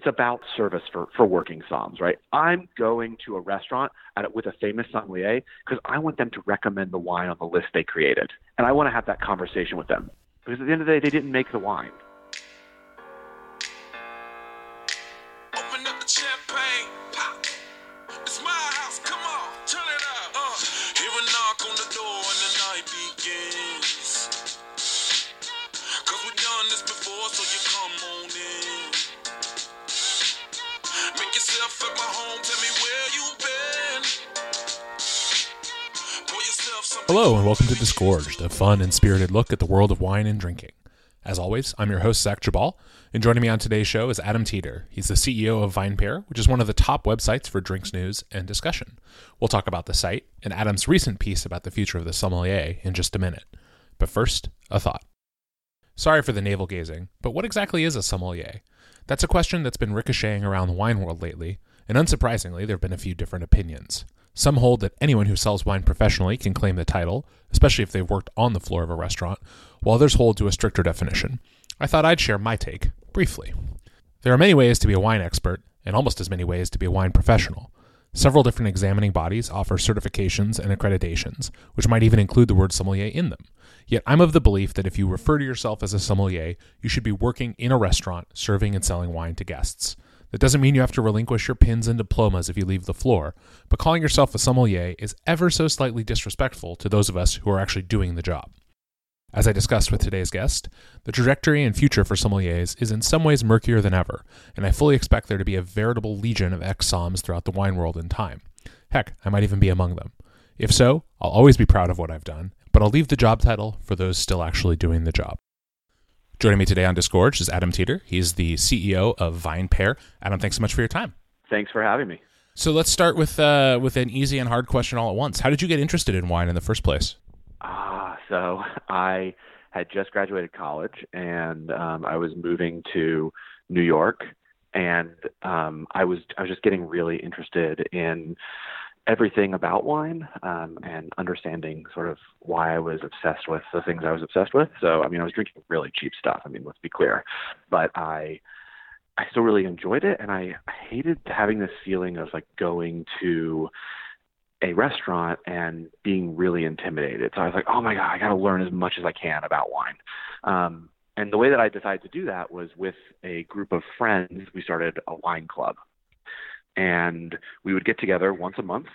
it's about service for, for working somms, right? I'm going to a restaurant at, with a famous sommelier because I want them to recommend the wine on the list they created. And I want to have that conversation with them. Because at the end of the day, they didn't make the wine. Disgorged, a fun and spirited look at the world of wine and drinking. As always, I'm your host, Zach Geballe, and joining me on today's show is Adam Teeter. He's the CEO of VinePair, which is one of the top websites for drinks news and discussion. We'll talk about the site and Adam's recent piece about the future of the sommelier in just a minute. But first, a thought. Sorry for the navel gazing, but what exactly is a sommelier? That's a question that's been ricocheting around the wine world lately, and unsurprisingly, there have been a few different opinions. Some hold that anyone who sells wine professionally can claim the title, especially if they've worked on the floor of a restaurant, while others hold to a stricter definition. I thought I'd share my take, briefly. There are many ways to be a wine expert, and almost as many ways to be a wine professional. Several different examining bodies offer certifications and accreditations, which might even include the word sommelier in them. Yet I'm of the belief that if you refer to yourself as a sommelier, you should be working in a restaurant serving and selling wine to guests. That doesn't mean you have to relinquish your pins and diplomas if you leave the floor, but calling yourself a sommelier is ever so slightly disrespectful to those of us who are actually doing the job. As I discussed with today's guest, the trajectory and future for sommeliers is in some ways murkier than ever, and I fully expect there to be a veritable legion of ex somms throughout the wine world in time. Heck, I might even be among them. If so, I'll always be proud of what I've done, but I'll leave the job title for those still actually doing the job. Joining me today on Disgorge is Adam Teeter. He's the CEO of VinePair. Adam, thanks so much for your time. Thanks for having me. So let's start with uh, with an easy and hard question all at once. How did you get interested in wine in the first place? Ah, so I had just graduated college and um, I was moving to New York, and um, I was I was just getting really interested in everything about wine um, and understanding sort of why I was obsessed with the things I was obsessed with. So, I mean, I was drinking really cheap stuff. I mean, let's be clear, but I, I still really enjoyed it, and I, hated having this feeling of like going to a restaurant and being really intimidated. So I was like, oh my god, I got to learn as much as I can about wine. Um, and the way that I decided to do that was with a group of friends. We started a wine club and we would get together once a month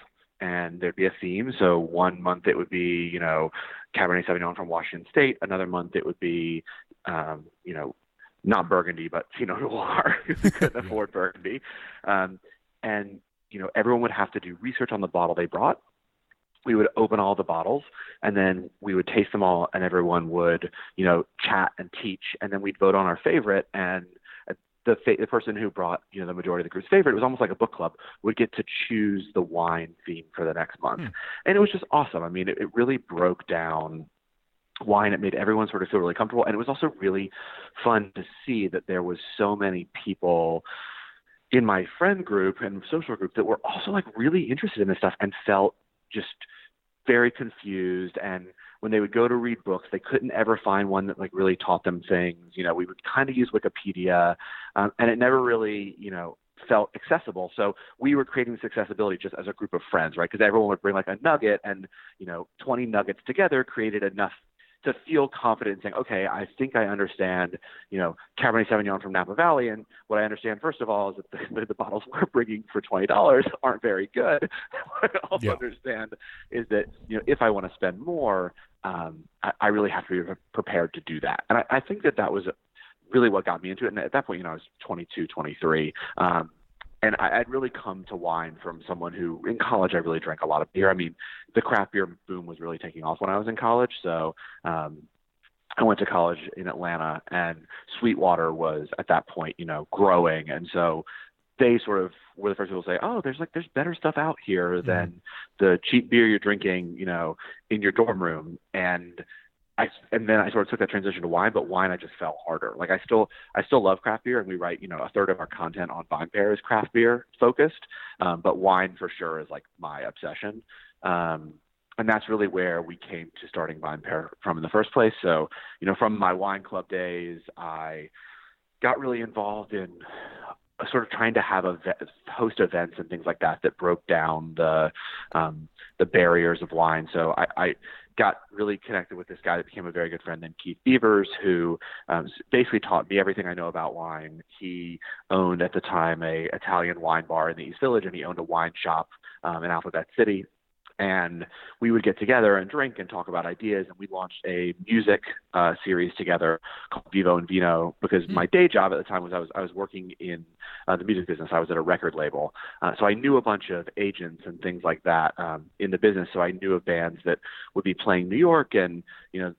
and there'd be a theme. So one month it would be, you know, Cabernet Sauvignon from Washington State. Another month it would be, um, you know, not Burgundy, but Pinot Noir we couldn't afford Burgundy. Um, and you know, everyone would have to do research on the bottle they brought. We would open all the bottles and then we would taste them all, and everyone would, you know, chat and teach, and then we'd vote on our favorite and the fa- the person who brought you know the majority of the group's favorite, it was almost like a book club, would get to choose the wine theme for the next month, hmm. and it was just awesome. I mean, it, it really broke down wine. It made everyone sort of feel really comfortable, and it was also really fun to see that there was so many people in my friend group and social group that were also like really interested in this stuff and felt just very confused and when they would go to read books, they couldn't ever find one that like really taught them things. You know, we would kind of use Wikipedia, um, and it never really, you know, felt accessible. So we were creating this accessibility just as a group of friends, right? Because everyone would bring like a nugget, and you know, 20 nuggets together created enough to feel confident in saying, okay, I think I understand, you know, Cabernet Sauvignon from Napa Valley. And what I understand, first of all, is that the, the bottles we're bringing for $20 aren't very good. what I also yeah. understand is that, you know, if I want to spend more, um, I, I really have to be prepared to do that. And I, I think that that was really what got me into it. And at that point, you know, I was 22, 23. Um, and I, I'd really come to wine from someone who, in college, I really drank a lot of beer. I mean, the craft beer boom was really taking off when I was in college. So um, I went to college in Atlanta, and Sweetwater was at that point, you know, growing, and so they sort of were the first people to say, "Oh, there's like there's better stuff out here than mm-hmm. the cheap beer you're drinking, you know, in your dorm room." And I and then I sort of took that transition to wine, but wine I just fell harder. Like I still I still love craft beer, and we write you know a third of our content on VinePair is craft beer focused, um, but wine for sure is like my obsession. Um, and that's really where we came to starting VinePair from in the first place. So you know from my wine club days, I got really involved in sort of trying to have a host events and things like that that broke down the um, the barriers of wine. So I, I got really connected with this guy that became a very good friend named Keith Beavers, who um, basically taught me everything I know about wine. He owned at the time a Italian wine bar in the East Village, and he owned a wine shop um, in Alphabet City and we would get together and drink and talk about ideas and we launched a music uh, series together called vivo and vino because mm-hmm. my day job at the time was i was i was working in uh, the music business. I was at a record label. Uh, so i knew a bunch of agents and things like that um, in the business. So i knew of bands that would be playing new york and you know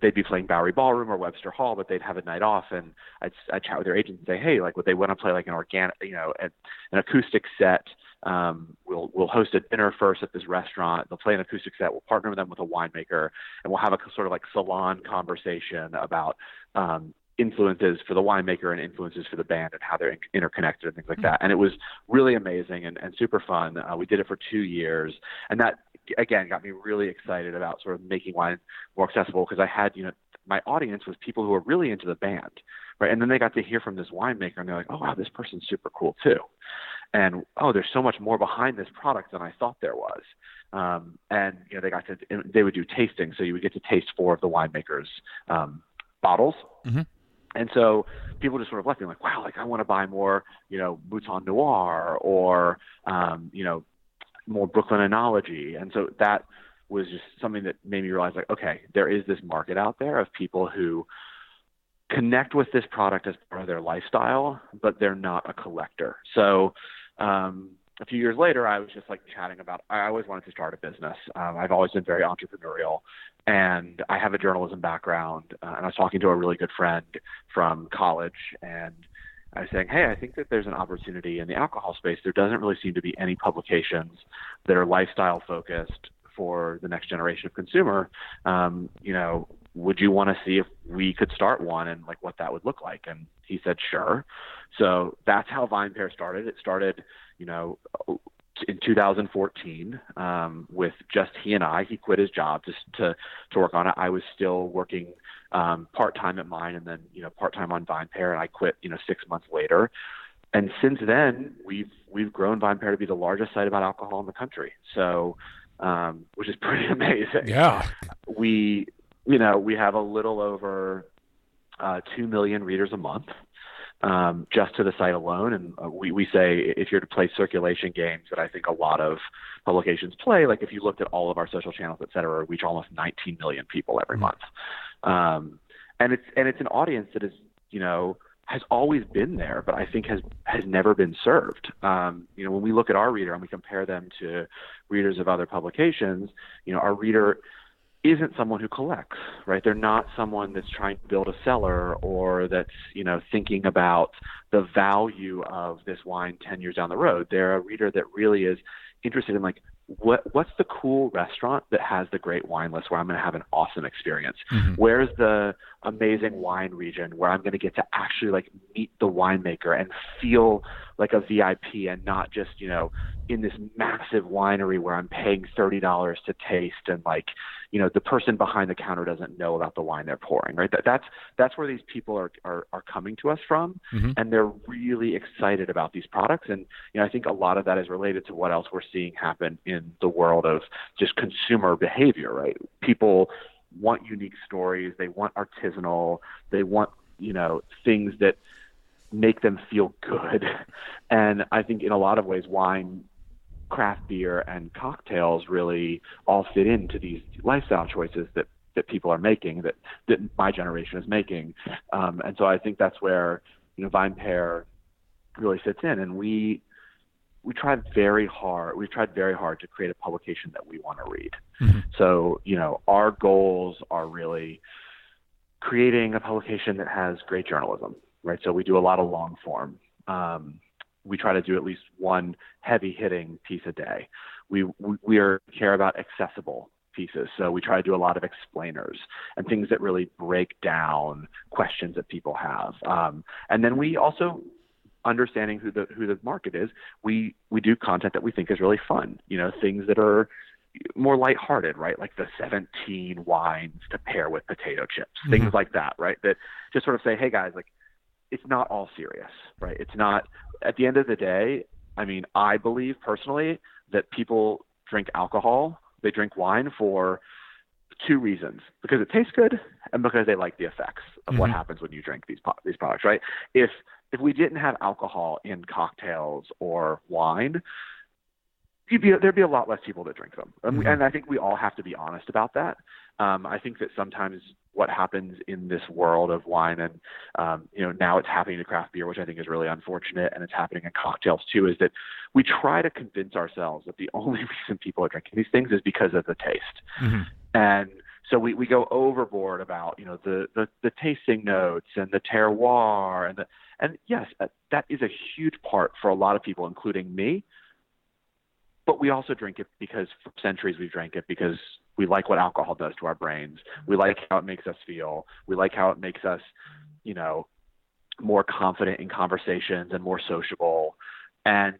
they'd be playing Bowery Ballroom or Webster Hall, but they'd have a night off, and I'd, I'd chat with their agent and say, hey, like, would they want to play like an organic, you know, an, an acoustic set um, we'll we'll host a dinner first at this restaurant. They'll play an acoustic set. We'll partner with them with a winemaker, and we'll have a sort of like salon conversation about um, influences for the winemaker and influences for the band and how they're in- interconnected and things like that. And it was really amazing and, and super fun. Uh, we did it for two years, and that again got me really excited about sort of making wine more accessible because I had you know my audience was people who were really into the band, right? And then they got to hear from this winemaker, and they're like, "Oh wow, this person's super cool too." And oh, there's so much more behind this product than I thought there was. Um, and you know, they got to they would do tasting, so you would get to taste four of the winemakers' um, bottles. Mm-hmm. And so people just sort of left me like, wow, like I want to buy more, you know, Mouton Noir or, um, you know, more Brooklyn Oenology. And so that was just something that made me realize like, okay, there is this market out there of people who connect with this product as part of their lifestyle, but they're not a collector. So um, a few years later, I was just like chatting about. I always wanted to start a business. Um, I've always been very entrepreneurial, and I have a journalism background. Uh, and I was talking to a really good friend from college, and I was saying, "Hey, I think that there's an opportunity in the alcohol space. There doesn't really seem to be any publications that are lifestyle focused for the next generation of consumer. Um, you know, would you want to see if we could start one and like what that would look like? And he said sure. So that's how VinePair started. It started you know in 2014 um, with just he and I. He quit his job just to to work on it. I was still working um, part time at mine and then you know part time on VinePair and I quit you know six months later. And since then we've we've grown VinePair to be the largest site about alcohol in the country. So um, which is pretty amazing. Yeah. We you know, we have a little over uh, 2 million readers a month um, just to the site alone. And uh, we, we say if you're to play circulation games that I think a lot of publications play, like if you looked at all of our social channels, et cetera, we reach almost 19 million people every mm-hmm. month. Um, and it's, and it's an audience that is, you know, has always been there, but I think has has never been served. Um, you know, when we look at our reader and we compare them to readers of other publications, you know, our reader isn't someone who collects, right? They're not someone that's trying to build a cellar or that's, you know, thinking about the value of this wine 10 years down the road. They're a reader that really is interested in like what what's the cool restaurant that has the great wine list where I'm going to have an awesome experience? Mm-hmm. Where's the amazing wine region where I'm going to get to actually like meet the winemaker and feel like a VIP and not just, you know, in this massive winery where I'm paying $30 to taste and like, you know, the person behind the counter doesn't know about the wine they're pouring, right? That, that's, that's where these people are, are, are coming to us from. Mm-hmm. And they're really excited about these products. And, you know, I think a lot of that is related to what else we're seeing happen in the world of just consumer behavior, right? People want unique stories. They want artisanal. They want, you know, things that, make them feel good. And I think in a lot of ways, wine, craft beer, and cocktails really all fit into these lifestyle choices that that people are making, that that my generation is making. Um, and so I think that's where you know VinePair really fits in. And we we tried very hard. We've tried very hard to create a publication that we want to read. Mm-hmm. So you know our goals are really creating a publication that has great journalism right? So we do a lot of long form. Um, we try to do at least one heavy hitting piece a day. We, we, we are, care about accessible pieces. So we try to do a lot of explainers and things that really break down questions that people have. Um, and then we also understanding who the who the market is, we we do content that we think is really fun. You know, things that are more lighthearted, right? Like the 17 wines to pair with potato chips, things mm-hmm. like that, right? That just sort of say, hey guys, like it's not all serious, right? It's not. At the end of the day, I mean, I believe personally that people drink alcohol, they drink wine for two reasons: because it tastes good and because they like the effects of mm-hmm. what happens when you drink these these products, right? If if we didn't have alcohol in cocktails or wine, be, there'd be a lot less people that drink them, mm-hmm. and I think we all have to be honest about that. Um, I think that sometimes what happens in this world of wine and um, you know now it's happening to craft beer which i think is really unfortunate and it's happening in cocktails too is that we try to convince ourselves that the only reason people are drinking these things is because of the taste mm-hmm. and so we, we go overboard about you know the, the the tasting notes and the terroir and the and yes uh, that is a huge part for a lot of people including me but we also drink it because for centuries we've drank it because we like what alcohol does to our brains. We like how it makes us feel. We like how it makes us, you know, more confident in conversations and more sociable. And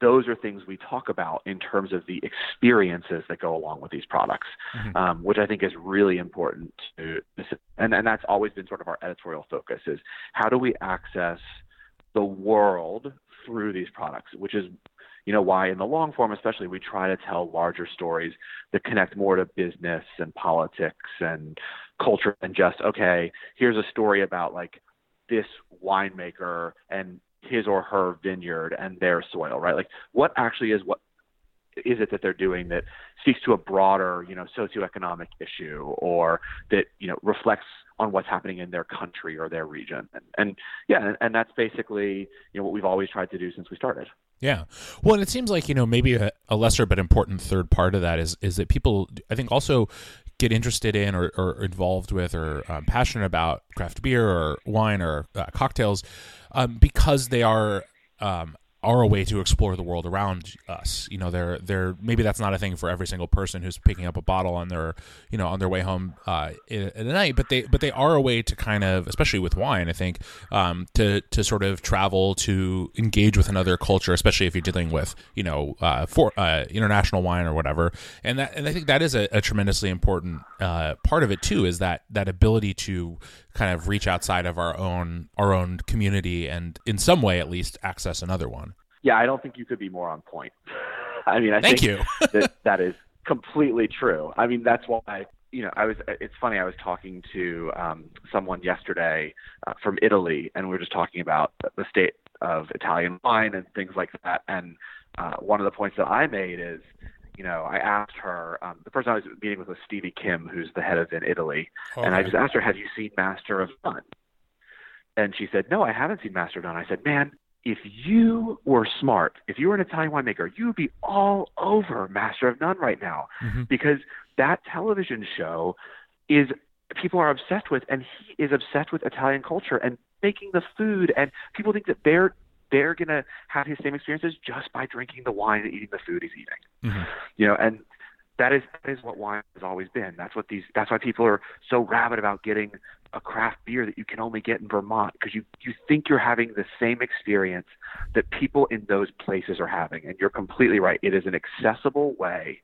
those are things we talk about in terms of the experiences that go along with these products, mm-hmm. um, which I think is really important to, and, and that's always been sort of our editorial focus is how do we access the world through these products, which is you know why in the long form especially we try to tell larger stories that connect more to business and politics and culture than just okay here's a story about like this winemaker and his or her vineyard and their soil right? Like what actually is what is it that they're doing that speaks to a broader you know socioeconomic issue or that you know reflects on what's happening in their country or their region? And, and yeah and, and that's basically you know what we've always tried to do since we started. Yeah. Well, and it seems like, you know, maybe a, a, lesser but important third part of that is is that people I think also get interested in or, or involved with or um, passionate about craft beer or wine or uh, cocktails um, because they are um, are a way to explore the world around us. You know, they're they're maybe that's not a thing for every single person who's picking up a bottle on their you know on their way home uh, night, but they but they are a way to kind of, especially with wine, I think, um, to to sort of travel to engage with another culture, especially if you're dealing with you know uh, for uh, international wine or whatever. And that and I think that is a, a tremendously important uh, part of it too. Is that that ability to kind of reach outside of our own our own community and in some way at least access another one. Yeah, I don't think you could be more on point. I mean, I Thank think you. that that is completely true. I mean, that's why you know, I was. It's funny. I was talking to um, someone yesterday uh, from Italy, and we were just talking about the state of Italian wine and things like that. And uh, one of the points that I made is, you know, I asked her. Um, the person I was meeting with was Stevie Kim, who's the head of in Italy, okay. and I just asked her, "Have you seen Master of None?" And she said, "No, I haven't seen Master of None." I said, "Man, if you were smart, if you were an Italian winemaker, you would be all over Master of None right now mm-hmm. because that television show is people are obsessed with, and he is obsessed with Italian culture and making the food, and people think that they're they're gonna have his same experiences just by drinking the wine and eating the food he's eating. Mm-hmm. You know, and that is that is what wine has always been. That's what these. That's why people are so rabid about getting a craft beer that you can only get in Vermont because you you think you're having the same experience that people in those places are having, and you're completely right. It is an accessible way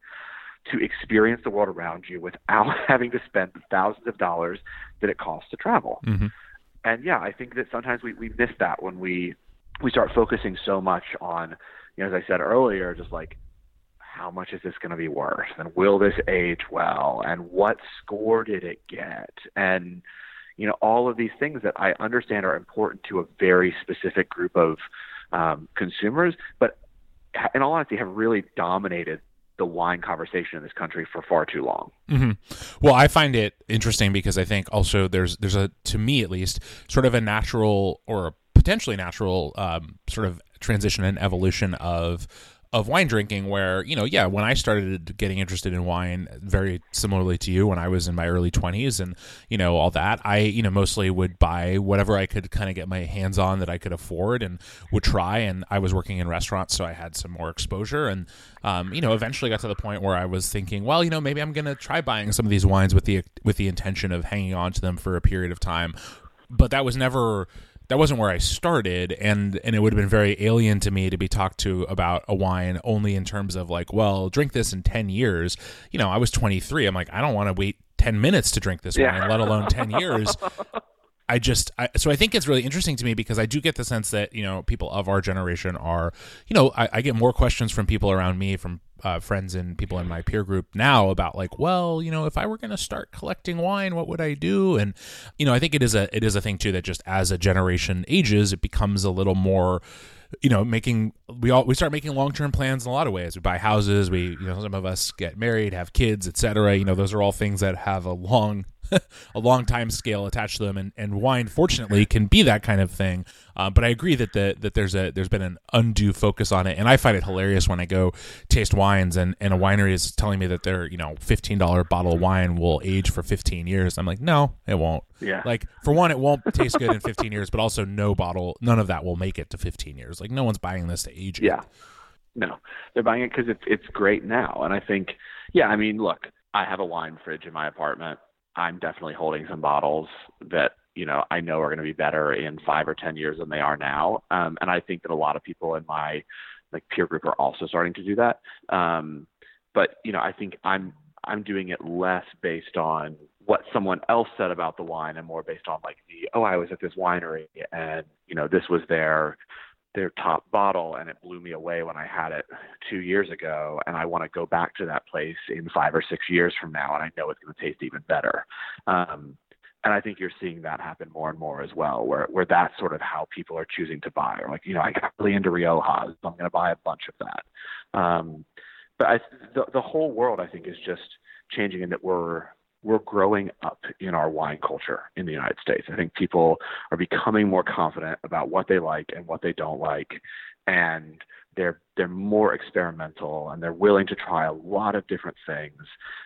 to experience the world around you without having to spend the thousands of dollars that it costs to travel. Mm-hmm. And yeah, I think that sometimes we we miss that when we we start focusing so much on, you know, as I said earlier, just like how much is this going to be worth and will this age well and what score did it get and you know all of these things that i understand are important to a very specific group of um, consumers but in all honesty have really dominated the wine conversation in this country for far too long. Mm-hmm. Well, I find it interesting because I think also there's there's a to me at least sort of a natural or a potentially natural um, sort of transition and evolution of of wine drinking where you know yeah when i started getting interested in wine very similarly to you when i was in my early 20s and you know all that i you know mostly would buy whatever i could kind of get my hands on that i could afford and would try and i was working in restaurants so i had some more exposure and um, you know eventually got to the point where i was thinking well you know maybe i'm going to try buying some of these wines with the with the intention of hanging on to them for a period of time. But that was never that wasn't where I started, and and it would have been very alien to me to be talked to about a wine only in terms of like, well, drink this in ten years. You know, I was 23. I'm like, I don't want to wait 10 minutes to drink this yeah. wine, let alone 10 years. I just I, so I think it's really interesting to me because I do get the sense that you know people of our generation are you know I, I get more questions from people around me from uh, friends and people in my peer group now about like well you know if I were going to start collecting wine what would I do? And you know I think it is a it is a thing too that just as a generation ages it becomes a little more you know making we all we start making long-term plans in a lot of ways. We buy houses we you know some of us get married have kids etc you know those are all things that have a long a long time scale attached to them, and, and wine, fortunately, can be that kind of thing. Uh, but I agree that the, that there's a there's been an undue focus on it, and I find it hilarious when I go taste wines and, and a winery is telling me that their you know fifteen dollar bottle of wine will age for fifteen years. I'm like, no, it won't. Yeah. Like for one, it won't taste good in fifteen years, but also no bottle, none of that will make it to fifteen years. Like no one's buying this to age. Yeah. No, they're buying it because it's it's great now, and I think, yeah, I mean, look, I have a wine fridge in my apartment. I'm definitely holding some bottles that you know I know are going to be better in five or ten years than they are now. Um, and I think that a lot of people in my like peer group are also starting to do that. Um, but you know, I think I'm I'm doing it less based on what someone else said about the wine and more based on like the oh I was at this winery and you know this was their their top bottle and it blew me away when I had it two years ago and I want to go back to that place in five or six years from now and I know it's going to taste even better. Um, and I think you're seeing that happen more and more as well, where where that's sort of how people are choosing to buy. Or like, you know, I got really into Rioja, so I'm going to buy a bunch of that. Um, but I, the the whole world, I think, is just changing in that we're we're growing up in our wine culture in the United States. I think people are becoming more confident about what they like and what they don't like, and they're they're more experimental and they're willing to try a lot of different things.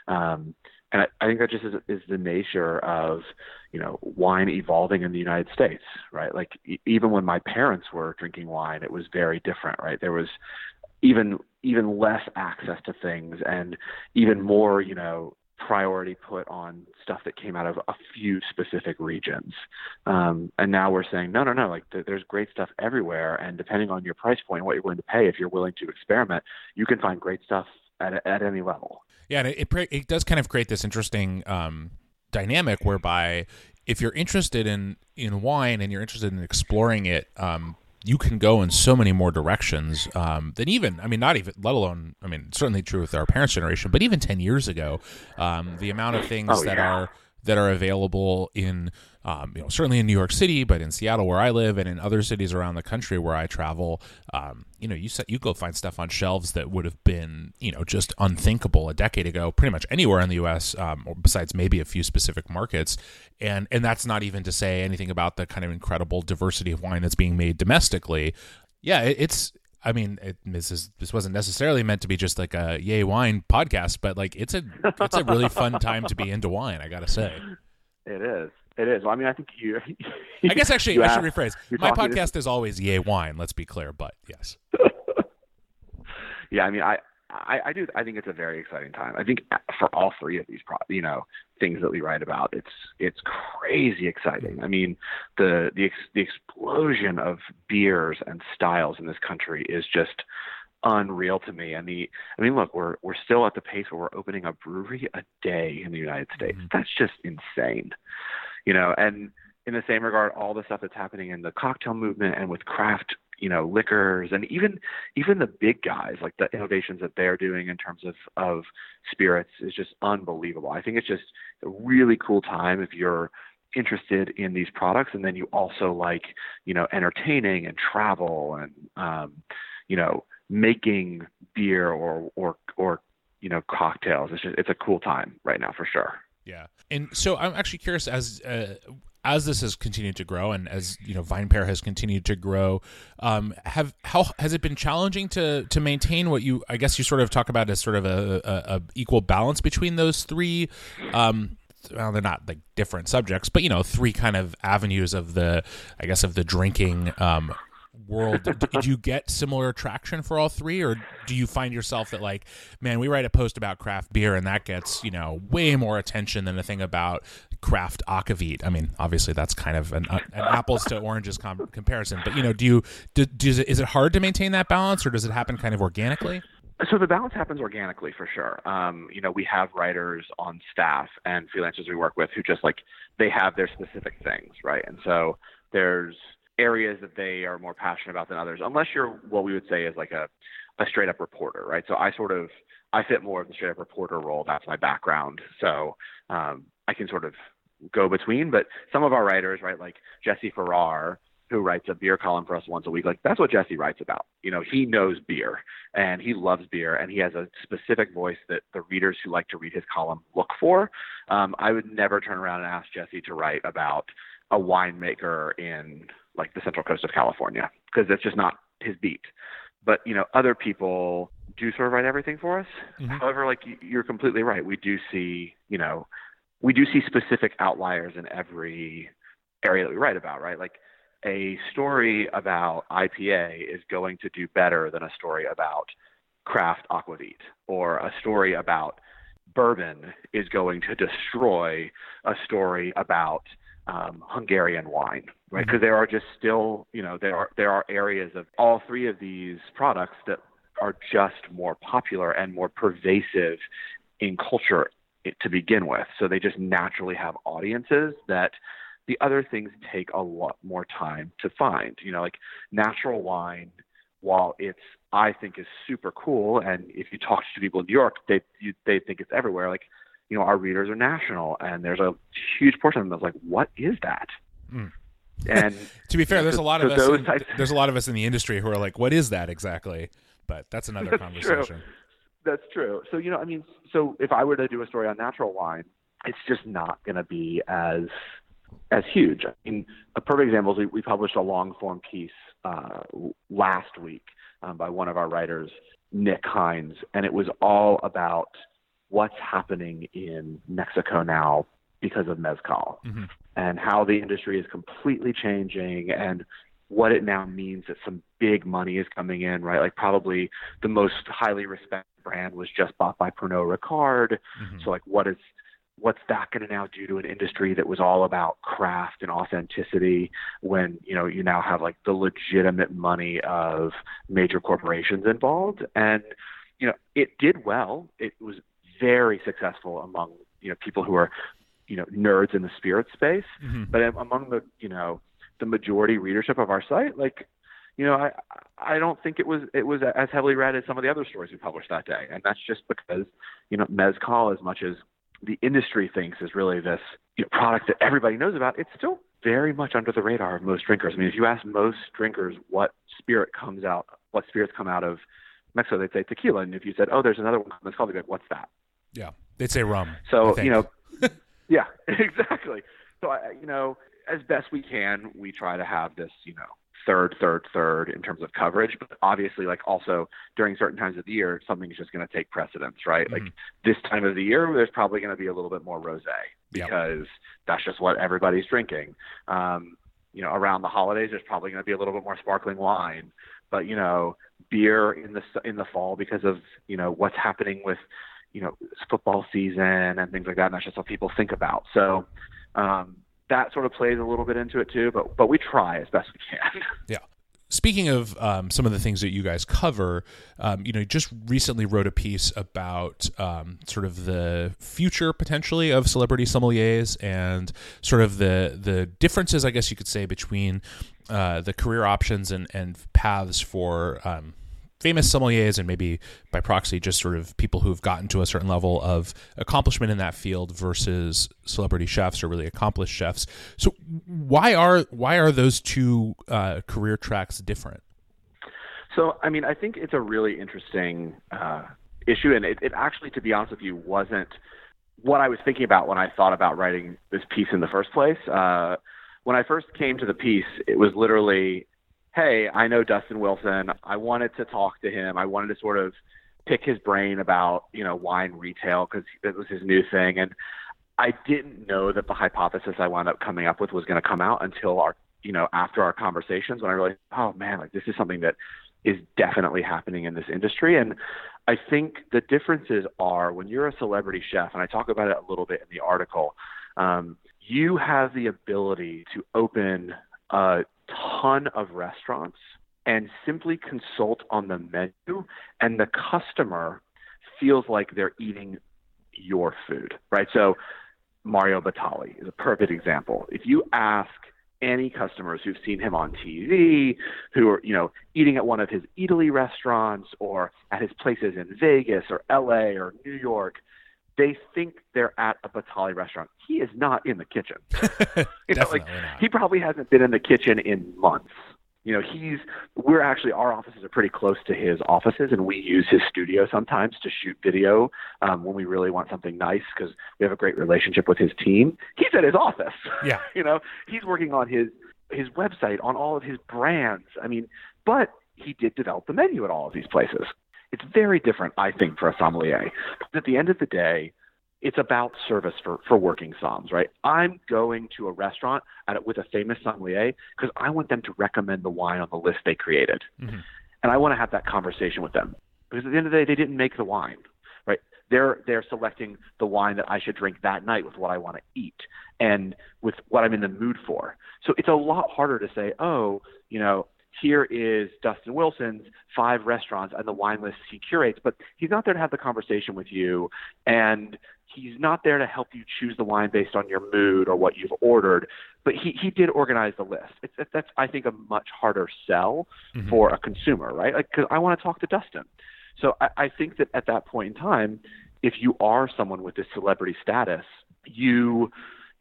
Um, and I, I think that just is, is the nature of you know wine evolving in the United States, right? Like e- even when my parents were drinking wine, it was very different, right? There was even even less access to things and even more you know priority put on stuff that came out of a few specific regions. Um, and now we're saying, no, no, no, like th- there's great stuff everywhere. And depending on your price point, what you're willing to pay, if you're willing to experiment, you can find great stuff at, at any level. Yeah. And it, it, it does kind of create this interesting um, dynamic whereby if you're interested in, in wine and you're interested in exploring it, um, you can go in so many more directions um, than even I mean not even let alone I mean certainly true with our parents' generation, but even ten years ago, um, the amount of things oh, that yeah. are that are available in um, you know certainly in New York City, but in Seattle where I live and in other cities around the country where I travel, um, you know you you go find stuff on shelves that would have been you know just unthinkable a decade ago, pretty much anywhere in the U.S. Um, or besides maybe a few specific markets, and and that's not even to say anything about the kind of incredible diversity of wine that's being made domestically. Yeah, it's I mean, it, this is this wasn't necessarily meant to be just like a yay wine podcast, but like it's a it's a really fun time to be into wine. I gotta say, it is. It is. Well, I mean, I think you. I guess actually, I should rephrase. My talking to- podcast is always yay wine. Let's be clear, but yes. yeah, I mean, I, I, I do. I think it's a very exciting time. I think for all three of these, pro- you know, things that we write about, it's it's crazy exciting. I mean, the the ex- the explosion of beers and styles in this country is just unreal to me. And the, I mean, look, we're we're still at the pace where we're opening a brewery a day in the United States. Mhm. That's just insane, you know. And in the same regard, all the stuff that's happening in the cocktail movement and with craft, you know, liquors, and even even the big guys, like the innovations that they're doing in terms of of spirits, is just unbelievable. I think it's just a really cool time if you're interested in these products and then you also like you know entertaining and travel and um you know making beer or or or you know cocktails. It's just it's a cool time right now for sure. Yeah, and so I'm actually curious as uh, as this has continued to grow, and as you know, VinePair has continued to grow. Um, have how has it been challenging to to maintain what you I guess you sort of talk about as sort of a, a, a equal balance between those three. Um, well, they're not like different subjects, but you know, three kind of avenues of the, I guess, of the drinking um, world. do you get similar traction for all three, or do you find yourself that like, man, we write a post about craft beer and that gets you know way more attention than a thing about craft aquavit? I mean, obviously that's kind of an, an apples to oranges com- comparison, but you know, do you do, it, is it hard to maintain that balance, or does it happen kind of organically? So the balance happens organically for sure. Um, you know, we have writers on staff and freelancers we work with who just like they have their specific things, right? And so there's areas that they are more passionate about than others, unless you're what we would say is like a, a straight up reporter, right? So I sort of I fit more of the straight up reporter role. That's my background. So um, I can sort of go between. But some of our writers, right, like Jesse Farrar, who writes a beer column for us once a week, like that's what Jesse writes about. You know, he knows beer and he loves beer and he has a specific voice that the readers who like to read his column look for. Um, I would never turn around and ask Jesse to write about a winemaker in like the central coast of California because that's just not his beat. But you know, other people do sort of write everything for us. Mm-hmm. However, like you're completely right. We do see, you know, we do see specific outliers in every area that we write about, right? Like a story about IPA is going to do better than a story about craft aquavit or a story about bourbon is going to destroy a story about um, Hungarian wine, right? Because mm-hmm. there are just still, you know, there are there are areas of all three of these products that are just more popular and more pervasive in culture to begin with. So they just naturally have audiences that the other things take a lot more time to find. You know, like natural wine, while it's I think is super cool, and if you talk to people in New York, they you, they think it's everywhere. Like, you know, our readers are national, and there's a huge portion of them that's like, what is that? Mm. And to be fair, there's a lot of us. In, types... there's a lot of us in the industry who are like, what is that exactly? But that's another that's conversation. True. That's true. So you know, I mean, so if I were to do a story on natural wine, it's just not going to be as as huge. I mean, a perfect example is we, we published a long form piece uh, last week um, by one of our writers, Nick Hines, and it was all about what's happening in Mexico now because of mezcal mm-hmm. and how the industry is completely changing and what it now means that some big money is coming in, right? Like probably the most highly respected brand was just bought by Pernod Ricard. Mm-hmm. So like what is what's that going to now do to an industry that was all about craft and authenticity when you know you now have like the legitimate money of major corporations involved and you know it did well it was very successful among you know people who are you know nerds in the spirit space mm-hmm. but among the you know the majority readership of our site, like you know, I I don't think it was it was as heavily read as some of the other stories we published that day, and that's just because you know mezcal, as much as the industry thinks is really this you know, product that everybody knows about, it's still very much under the radar of most drinkers. I mean, if you ask most drinkers what spirit comes out, what spirits come out of Mexico, they'd say tequila, and if you said, oh, there's another one mezcal, they'd be like, what's that? Yeah, they'd say rum. So you know, yeah, exactly. So I, you know, as best we can, we try to have this, you know, third, third, third in terms of coverage. But obviously, like also during certain times of the year, something's just going to take precedence, right? Mm-hmm. Like this time of the year, there's probably going to be a little bit more rosé because yep. that's just what everybody's drinking. Um, you know, around the holidays, there's probably going to be a little bit more sparkling wine. But you know, beer in the in the fall because of you know what's happening with you know football season and things like that. And that's just what people think about. So. Um, that sort of plays a little bit into it too. But but we try as best we can. Yeah. Speaking of um, some of the things that you guys cover, um, you know, just recently wrote a piece about um, sort of the future potentially of celebrity sommeliers and sort of the the differences, I guess you could say, between uh, the career options and and paths for um, famous sommeliers and maybe by proxy just sort of people who have gotten to a certain level of accomplishment in that field versus celebrity chefs or really accomplished chefs. So why are why are those two uh, career tracks different? So I mean, I think it's a really interesting uh, issue, and it, it actually, to be honest with you, wasn't what I was thinking about when I thought about writing this piece in the first place. Uh, when I first came to the piece, it was literally hey, I know Dustin Wilson. I wanted to talk to him. I wanted to sort of pick his brain about, you know, wine retail because it was his new thing. And I didn't know that the hypothesis I wound up coming up with was going to come out until our, you know, after our conversations when I realized, oh man, like this is something that is definitely happening in this industry. And I think the differences are when you're a celebrity chef, and I talk about it a little bit in the article, um, you have the ability to open a ton of restaurants and simply consult on the menu, and the customer feels like they're eating your food, right? So Mario Batali is a perfect example. If you ask any customers who've seen him on TV, who are, you know, eating at one of his Italy restaurants or at his places in Vegas or LA or New York, they think they're at a Batali restaurant. He is not in the kitchen. you know, like, not. he probably hasn't been in the kitchen in months. You know, he's we're actually our offices are pretty close to his offices, and we use his studio sometimes to shoot video um, when we really want something nice because we have a great relationship with his team. He's at his office. Yeah. you know, he's working on his his website, on all of his brands. I mean, but he did develop the menu at all of these places. It's very different, I think, for a sommelier. But at the end of the day, it's about service for, for working somms, right? I'm going to a restaurant at, with a famous sommelier because I want them to recommend the wine on the list they created. Mm-hmm. And I want to have that conversation with them because at the end of the day, they didn't make the wine, right? They're, they're selecting the wine that I should drink that night with what I want to eat and with what I'm in the mood for. So it's a lot harder to say, oh, you know, here is Dustin Wilson's five restaurants and the wine list he curates, but he's not there to have the conversation with you and he's not there to help you choose the wine based on your mood or what you've ordered, but he, he did organize the list. It's, that's, I think, a much harder sell Mhm. for a consumer, right? Like, cause I want to talk to Dustin. So I, I think that at that point in time, if you are someone with this celebrity status, you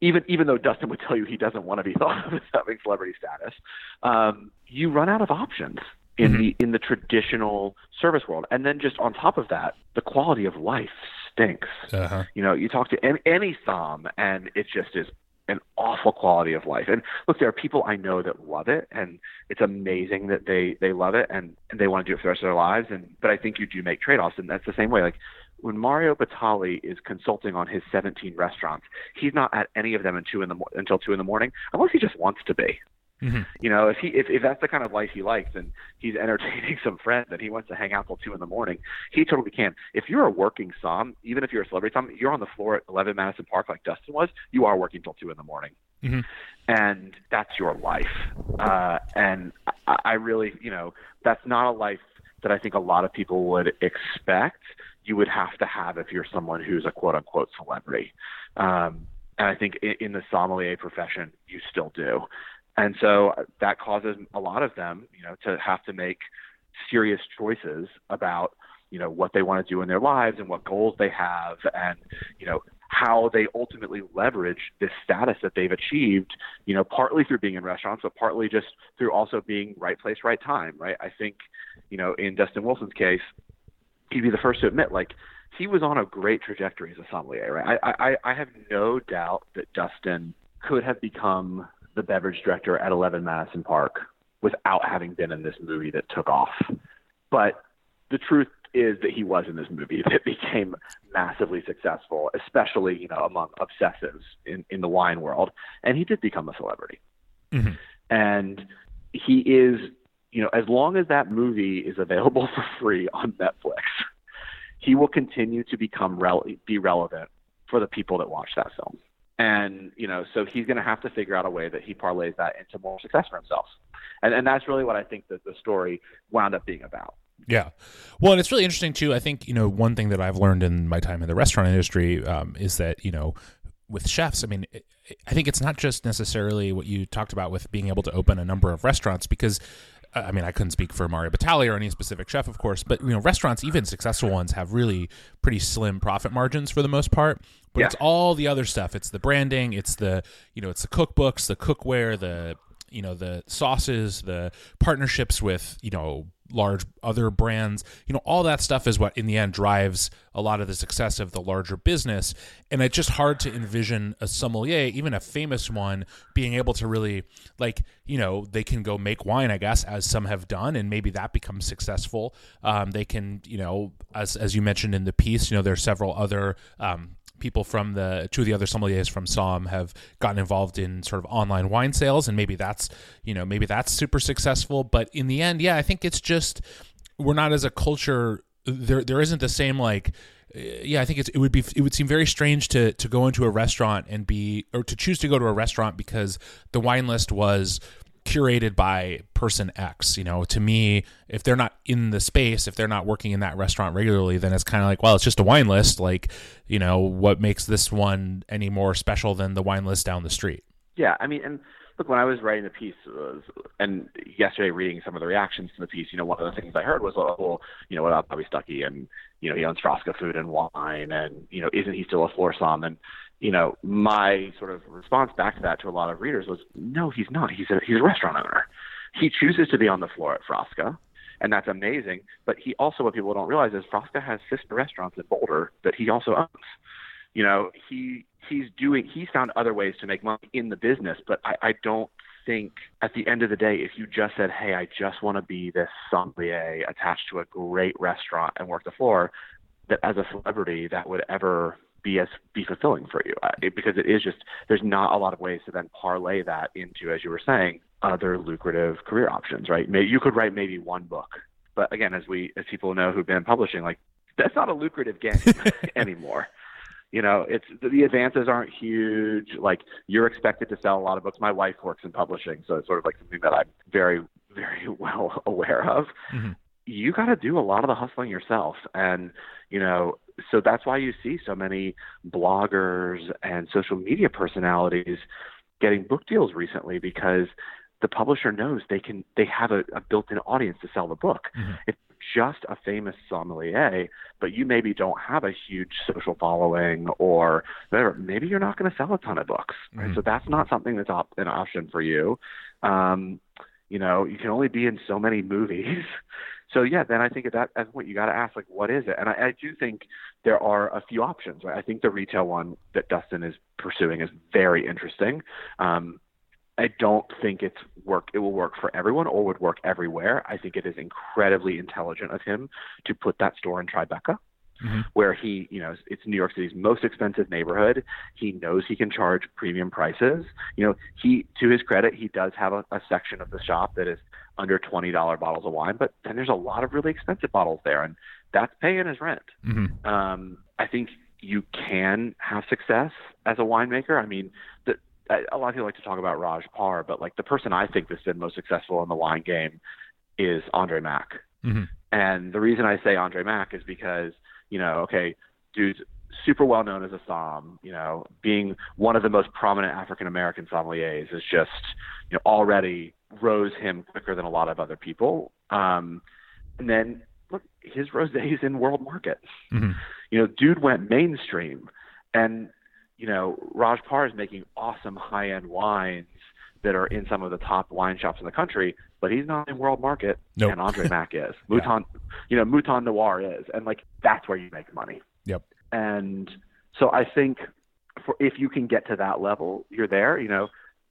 even even though Dustin would tell you he doesn't want to be thought of as having celebrity status, um, you run out of options in Mhm. the in the traditional service world. And then just on top of that, the quality of life stinks. Uh-huh. You know, you talk to any, any somm, and it just is an awful quality of life. And look, there are people I know that love it, and it's amazing that they they love it and, and they want to do it for the rest of their lives. And but I think you do make trade offs, and that's the same way. Like when Mario Batali is consulting on his 17 restaurants, he's not at any of them in two in the mo- until two in the morning, unless he just wants to be. Mhm. You know, if he if, if that's the kind of life he likes and he's entertaining some friends and he wants to hang out till two in the morning, he totally can. If you're a working somm, even if you're a celebrity somm, you're on the floor at 11 Madison Park like Dustin was. You are working till two in the morning, Mhm. and that's your life. Uh, and I, I really, you know, that's not a life that I think a lot of people would expect. You would have to have if you're someone who's a quote unquote celebrity. Um, and I think in, in the sommelier profession, you still do. And so that causes a lot of them, you know, to have to make serious choices about, you know, what they want to do in their lives and what goals they have and, you know, how they ultimately leverage this status that they've achieved, you know, partly through being in restaurants, but partly just through also being right place, right time, right? I think, you know, in Dustin Wilson's case, he'd be the first to admit, like, he was on a great trajectory as a sommelier, right? I, I, I have no doubt that Dustin could have become the beverage director at 11 Madison Park without having been in this movie that took off. But the truth is that he was in this movie that became massively successful, especially you know among obsessives in in the wine world, and he did become a celebrity. Mhm. And he is, you know, as long as that movie is available for free on Netflix, he will continue to become rel- be relevant for the people that watch that film. And you know, so he's going to have to figure out a way that he parlays that into more success for himself. And and that's really what I think that the story wound up being about. Yeah. Well, and it's really interesting too. I think, you know, one thing that I've learned in my time in the restaurant industry um, is that, you know, with chefs, I mean, I think it's not just necessarily what you talked about with being able to open a number of restaurants because I mean, I couldn't speak for Mario Batali or any specific chef, of course, but you know, restaurants, even successful ones, have really pretty slim profit margins for the most part. But Yeah. it's all the other stuff. It's the branding. It's the you know, it's the cookbooks, the cookware, the you know, the sauces, the partnerships with you know large other brands. You know, all that stuff is what in the end drives a lot of the success of the larger business. And it's just hard to envision a sommelier, even a famous one, being able to really like you know they can go make wine, I guess, as some have done, and maybe that becomes successful. Um, they can you know as as you mentioned in the piece, you know, there's several other. Um, people from the two of the other sommeliers from Somm have gotten involved in sort of online wine sales, and maybe that's you know maybe that's super successful. But in the end, yeah, I think it's just we're not as a culture. There there isn't the same like. uh, Yeah, I think it's, it would be it would seem very strange to to go into a restaurant and be or to choose to go to a restaurant because the wine list was curated by person X. You know, to me, if they're not in the space, if they're not working in that restaurant regularly, then it's kind of like, well, it's just a wine list. Like, you know, what makes this one any more special than the wine list down the street? Yeah, I mean, and look, when I was writing the piece, was, and yesterday reading some of the reactions to the piece, you know, one of the things I heard was, oh, well, you know, what about Bobby Stuckey, and you know, he owns Frasca Food and Wine, and you know, isn't he still a floor somm? And you know, my sort of response back to that to a lot of readers was, no, he's not. He's a he's a restaurant owner. He chooses to be on the floor at Frasca, and that's amazing. But he also, what people don't realize is Frasca has sister restaurants in Boulder that he also owns. You know, he he's doing he's found other ways to make money in the business, but I, I don't think at the end of the day, if you just said, "Hey, I just want to be this sommelier attached to a great restaurant and work the floor," that as a celebrity that would ever be as be fulfilling for you. Uh, it, because it is just there's not a lot of ways to then parlay that into as you were saying other lucrative career options right? Maybe you could write maybe one book but again as we as people know who've been publishing like that's not a lucrative game anymore. You know it's the advances aren't huge. Like you're expected to sell a lot of books. My wife works in publishing so it's sort of like something that i'm very very well aware of. Mm-hmm. you got to do a lot of the hustling yourself. And you know so that's why you see so many bloggers and social media personalities getting book deals recently because the publisher knows they can they have a, a built-in audience to sell the book. Mm-hmm. It's just a famous sommelier, but you maybe don't have a huge social following or whatever. Maybe you're not going to sell a ton of books, right? Mm-hmm. So that's not something that's op- an option for you. Um, you know, you can only be in so many movies. So yeah, then I think at that, at point you got to ask like, what is it? And I, I do think there are a few options. Right? I think the retail one that Dustin is pursuing is very interesting. Um, I don't think it's work. It will work for everyone or would work everywhere. I think it is incredibly intelligent of him to put that store in Tribeca. Mm-hmm. where he, you know, it's New York City's most expensive neighborhood. He knows he can charge premium prices. You know, he, to his credit, he does have a, a section of the shop that is under twenty dollar bottles of wine, but then there's a lot of really expensive bottles there, and that's paying his rent. Mm-hmm. Um, I think you can have success as a winemaker. I mean, the, a lot of people like to talk about Raj Parr, but like the person I think that's been most successful in the wine game is Andre Mack. Mm-hmm. And the reason I say Andre Mack is because, you know, okay, dude's super well known as a som, you know, being one of the most prominent African American sommeliers is just, you know, already rose him quicker than a lot of other people. Um, and then look, his rosé is in world markets. Mm-hmm. You know, dude went mainstream, and you know, Raj Parr is making awesome high end wines that are in some of the top wine shops in the country, but he's not in world market. Nope. And Andre Mack is. Mouton, yeah. you know, Mouton Noir is, and like that's where you make money. Yep. And so I think for if you can get to that level, you're there. You know,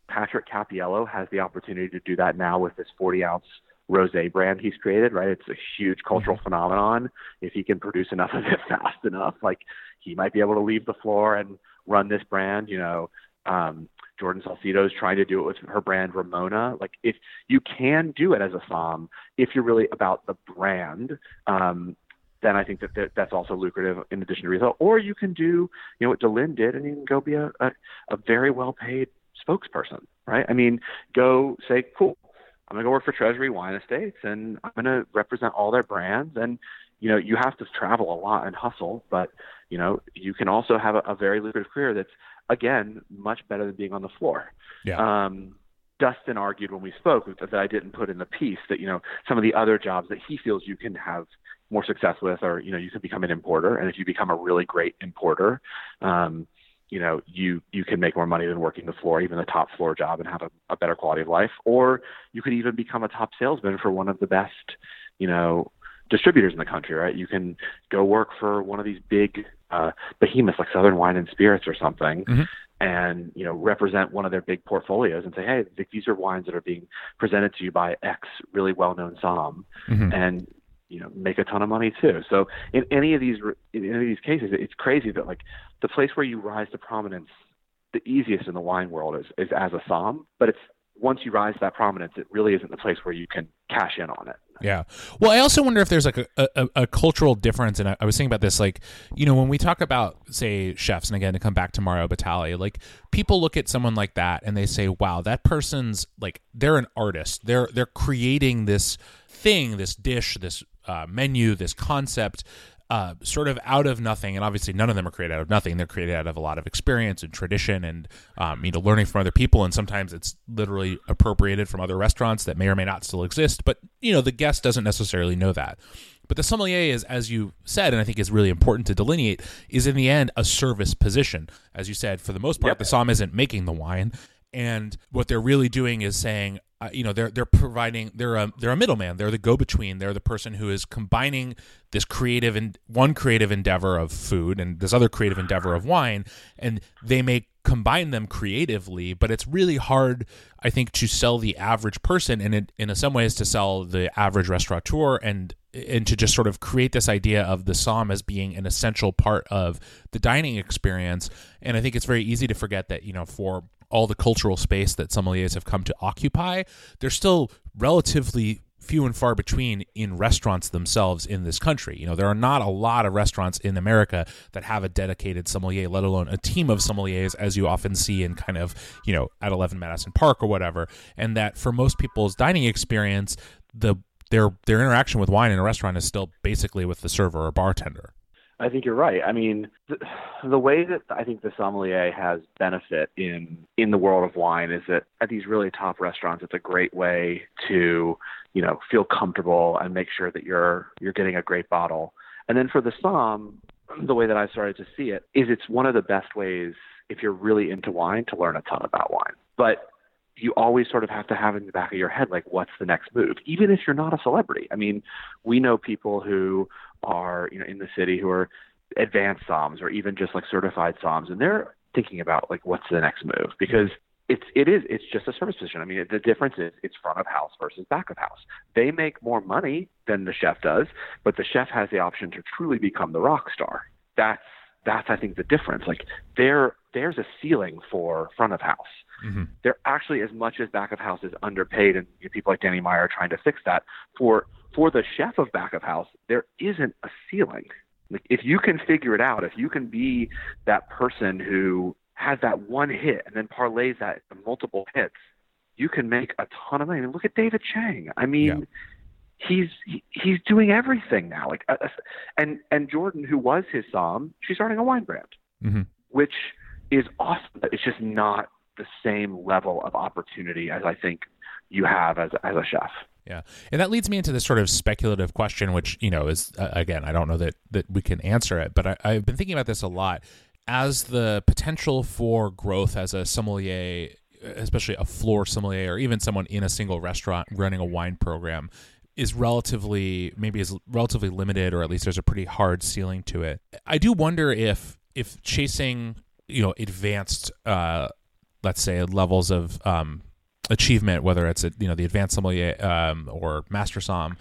Patrick Cappiello has the opportunity to do that now with this 40 ounce rosé brand he's created, right? It's a huge cultural mm-hmm. phenomenon. If he can produce enough of it fast enough, like he might be able to leave the floor and run this brand. You know, um, Jordan Salcido is trying to do it with her brand Ramona. Like if you can do it as a som, if you're really about the brand, um, then I think that that's also lucrative in addition to retail. Or you can do, you know, what DLynn did, and you can go be a, a, a very well paid spokesperson, right? I mean, go say, cool, I'm gonna go work for Treasury Wine Estates, and I'm gonna represent all their brands. And you know, you have to travel a lot and hustle, but you know, you can also have a, a very lucrative career that's again much better than being on the floor. Yeah. Um, Dustin argued when we spoke that I didn't put in the piece that you know some of the other jobs that he feels you can have more success with are you know you can become an importer and if you become a really great importer um, you know you you can make more money than working the floor even the top floor job and have a, a better quality of life or you could even become a top salesman for one of the best you know distributors in the country right you can go work for one of these big uh, behemoths like southern wine and spirits or something mm-hmm. and you know represent one of their big portfolios and say hey these are wines that are being presented to you by x really well known som mm-hmm. and you know make a ton of money too. So in any of these in any of these cases, it's crazy that like the place where you rise to prominence, the easiest in the wine world is is as a som, but it's once you rise to that prominence, it really isn't the place where you can cash in on it. Yeah. Well, I also wonder if there's like a, a, a cultural difference. And I, I, was thinking about this, like, you know, when we talk about, say, chefs, and again, to come back to Mario Batali, like, people look at someone like that and they say, wow, that person's like, they're an artist. They're, they're creating this thing, this dish, this uh, menu, this concept uh, sort of out of nothing, and obviously none of them are created out of nothing. They're created out of a lot of experience and tradition, and um, you know, learning from other people. And sometimes it's literally appropriated from other restaurants that may or may not still exist. But you know, the guest doesn't necessarily know that. But the sommelier is, as you said, and I think is really important to delineate, is in the end a service position. As you said, for the most part, yep. the som isn't making the wine, and what they're really doing is saying, uh, you know they're they're providing they're a they're a middleman. They're the go between they're the person who is combining this creative and one creative endeavor of food and this other creative endeavor of wine and they may combine them creatively but it's really hard I think to sell the average person and it, in some ways to sell the average restaurateur and and to just sort of create this idea of the som as being an essential part of the dining experience. And I think it's very easy to forget that you know for all the cultural space that sommeliers have come to occupy, they're still relatively few and far between in restaurants themselves in this country. You know, there are not a lot of restaurants in America that have a dedicated sommelier, let alone a team of sommeliers, as you often see in kind of, you know, at 11 Madison Park or whatever. And that for most people's dining experience, the their their interaction with wine in a restaurant is still basically with the server or bartender. I think you're right. I mean, the, the way that I think the sommelier has benefit in in the world of wine is that at these really top restaurants, it's a great way to you know feel comfortable and make sure that you're you're getting a great bottle. And then for the som, the way that I started to see it is it's one of the best ways if you're really into wine to learn a ton about wine. But you always sort of have to have in the back of your head like what's the next move even if you're not a celebrity i mean we know people who are you know in the city who are advanced soms or even just like certified soms and they're thinking about like what's the next move because it's it is it's just a service position. I mean, the difference is it's front of house versus back of house. They make more money than the chef does, but the chef has the option to truly become the rock star. That's that's I think the difference. Like there there's a ceiling for front of house. Mm-hmm. There actually as much as back of house is underpaid, and you know, people like Danny Meyer are trying to fix that. For for the chef of back of house, there isn't a ceiling. Like if you can figure it out, if you can be that person who has that one hit and then parlays that into multiple hits, you can make a ton of money. I mean, look at David Chang. I mean, yeah he's he, he's doing everything now. Like, uh, uh, and and Jordan, who was his som, she's starting a wine brand, mm-hmm. which is awesome. But it's just not the same level of opportunity as I think you have as as a chef. Yeah, and that leads me into this sort of speculative question, which you know is uh, again, I don't know that that we can answer it, but I, I've been thinking about this a lot as the potential for growth as a sommelier especially a floor sommelier or even someone in a single restaurant running a wine program is relatively maybe is relatively limited or at least there's a pretty hard ceiling to it. I do wonder if if chasing you know advanced uh let's say levels of um achievement whether it's a, you know the advanced sommelier um or master som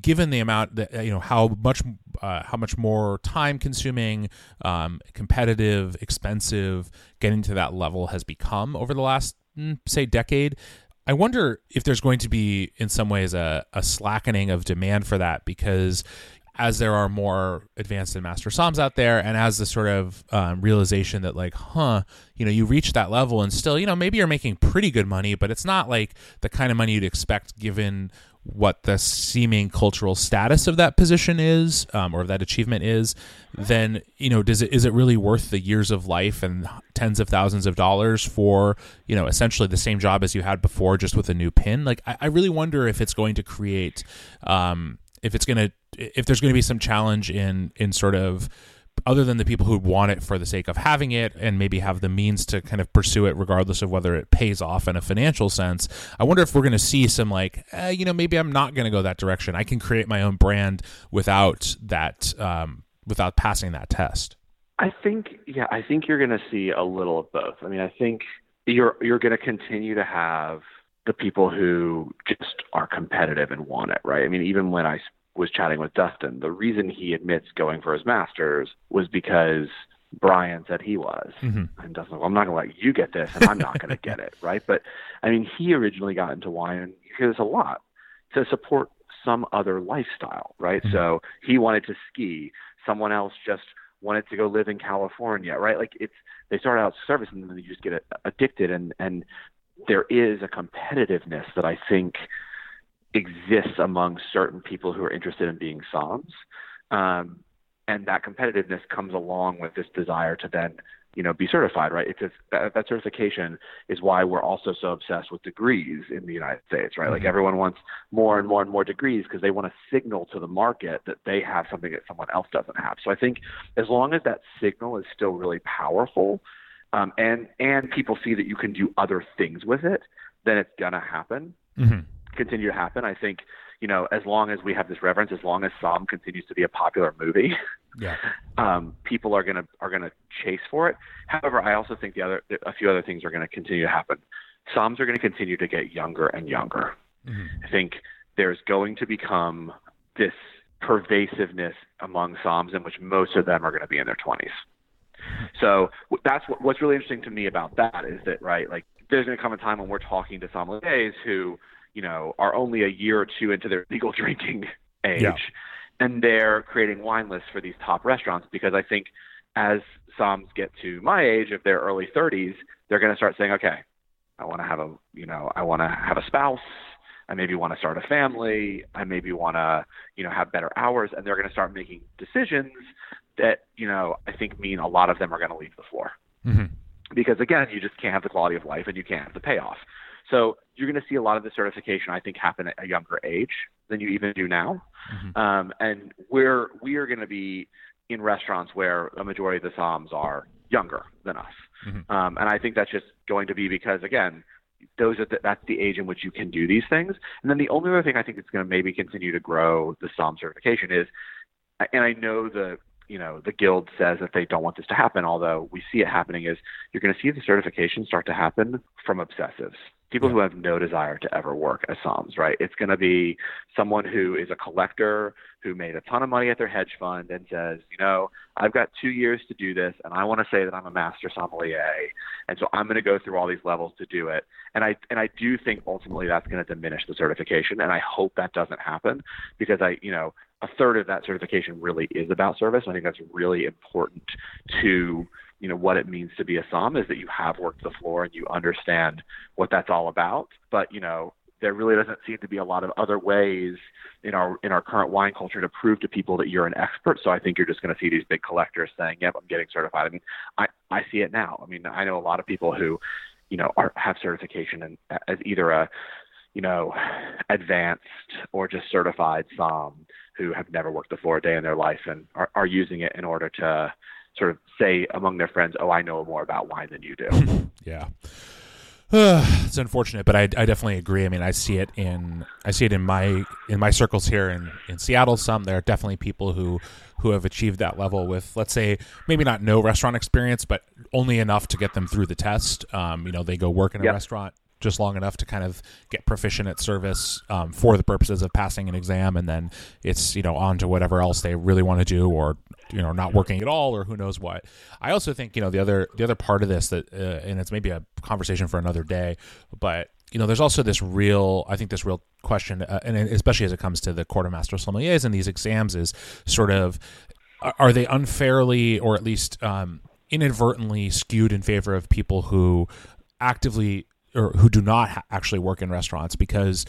given the amount that you know how much uh, how much more time consuming um, competitive expensive getting to that level has become over the last mm, say decade I wonder if there's going to be, in some ways, a, a slackening of demand for that because as there are more advanced and master soms out there and as the sort of um, realization that like huh you know you reach that level and still you know maybe you're making pretty good money but it's not like the kind of money you'd expect given what the seeming cultural status of that position is um, or that achievement is then you know does it is it really worth the years of life and tens of thousands of dollars for you know essentially the same job as you had before just with a new pin? Like i, I really wonder if it's going to create um, if it's to if there's going to be some challenge in in sort of other than the people who want it for the sake of having it and maybe have the means to kind of pursue it regardless of whether it pays off in a financial sense i wonder if we're going to see some like eh, you know maybe i'm not going to go that direction. I can create my own brand without that um, without passing that test. I think yeah i think you're going to see a little of both. I mean i think you're you're going to continue to have the people who just are competitive and want it, right? I mean, even when I was chatting with Dustin, the reason he admits going for his masters was because Brian said he was. Mm-hmm. And Dustin, well, I'm not going to let you get this, and I'm not going to get it, right? But I mean, he originally got into wine, and you hear this a lot, to support some other lifestyle, right? Mm-hmm. So he wanted to ski. Someone else just wanted to go live in California, right? Like it's they start out service and then you just get addicted and and there is a competitiveness that I think exists among certain people who are interested in being Soms. Um, and that competitiveness comes along with this desire to then you know be certified right because that, that certification is why we're also so obsessed with degrees in the united states right mm-hmm. like everyone wants more and more and more degrees because they want to signal to the market that they have something that someone else doesn't have so i think as long as that signal is still really powerful um, and and people see that you can do other things with it then it's gonna happen mm-hmm. continue to happen i think you know, as long as we have this reverence, as long as Somm continues to be a popular movie, yeah, um, people are gonna are gonna chase for it. However, I also think the other a few other things are going to continue to happen. Soms are going to continue to get younger and younger. Mm-hmm. I think there's going to become this pervasiveness among Soms in which most of them are going to be in their 20s. So that's what, what's really interesting to me about that is that right, like there's going to come a time when we're talking to sommeliers who you know, are only a year or two into their legal drinking age, yeah. and they're creating wine lists for these top restaurants because I think as Soms get to my age, if they're early 30s, they're going to start saying, okay, I want to have a, you know, I want to have a spouse. I maybe want to start a family. I maybe want to, you know, have better hours. And they're going to start making decisions that, you know, I think mean a lot of them are going to leave the floor. Mm-hmm. Because again, you just can't have the quality of life and you can't have the payoff. So you're going to see a lot of the certification, I think, happen at a younger age than you even do now. Mm-hmm. Um, and we're we are going to be in restaurants where a majority of the Soms are younger than us. Mm-hmm. Um, and I think that's just going to be because again, those are the, that's the age in which you can do these things. And then the only other thing I think that's going to maybe continue to grow the Som certification is, and I know the you know the guild says that they don't want this to happen although we see it happening is you're going to see the certification start to happen from obsessives people who have no desire to ever work as Soms, right? It's going to be someone who is a collector who made a ton of money at their hedge fund and says, you know, I've got two years to do this, and I want to say that I'm a master sommelier, and so I'm going to go through all these levels to do it. And I and I do think ultimately that's going to diminish the certification, and I hope that doesn't happen because I, you know, a third of that certification really is about service. I think that's really important to you know what it means to be a som is that you have worked the floor and you understand what that's all about. But you know there really doesn't seem to be a lot of other ways in our in our current wine culture to prove to people that you're an expert. So I think you're just going to see these big collectors saying, "Yep, I'm getting certified." I mean, I I see it now. I mean, I know a lot of people who, you know, are have certification and as either a, you know, advanced or just certified som who have never worked the floor a day in their life and are, are using it in order to sort of say among their friends, "Oh, I know more about wine than you do." yeah. it's unfortunate, but I, I definitely agree. I mean, I see it in I see it in my in my circles here in, in Seattle. Some there are definitely people who who have achieved that level with, let's say, maybe not no restaurant experience, but only enough to get them through the test. Um, you know, they go work in a yep. restaurant just long enough to kind of get proficient at service um, for the purposes of passing an exam, and then it's you know on to whatever else they really want to do, or you know not working at all, or who knows what. I also think you know the other the other part of this that, uh, and it's maybe a conversation for another day, but you know there's also this real I think this real question, uh, and especially as it comes to the of Sommeliers and these exams, is sort of are they unfairly or at least um, inadvertently skewed in favor of people who actively or who do not ha- actually work in restaurants because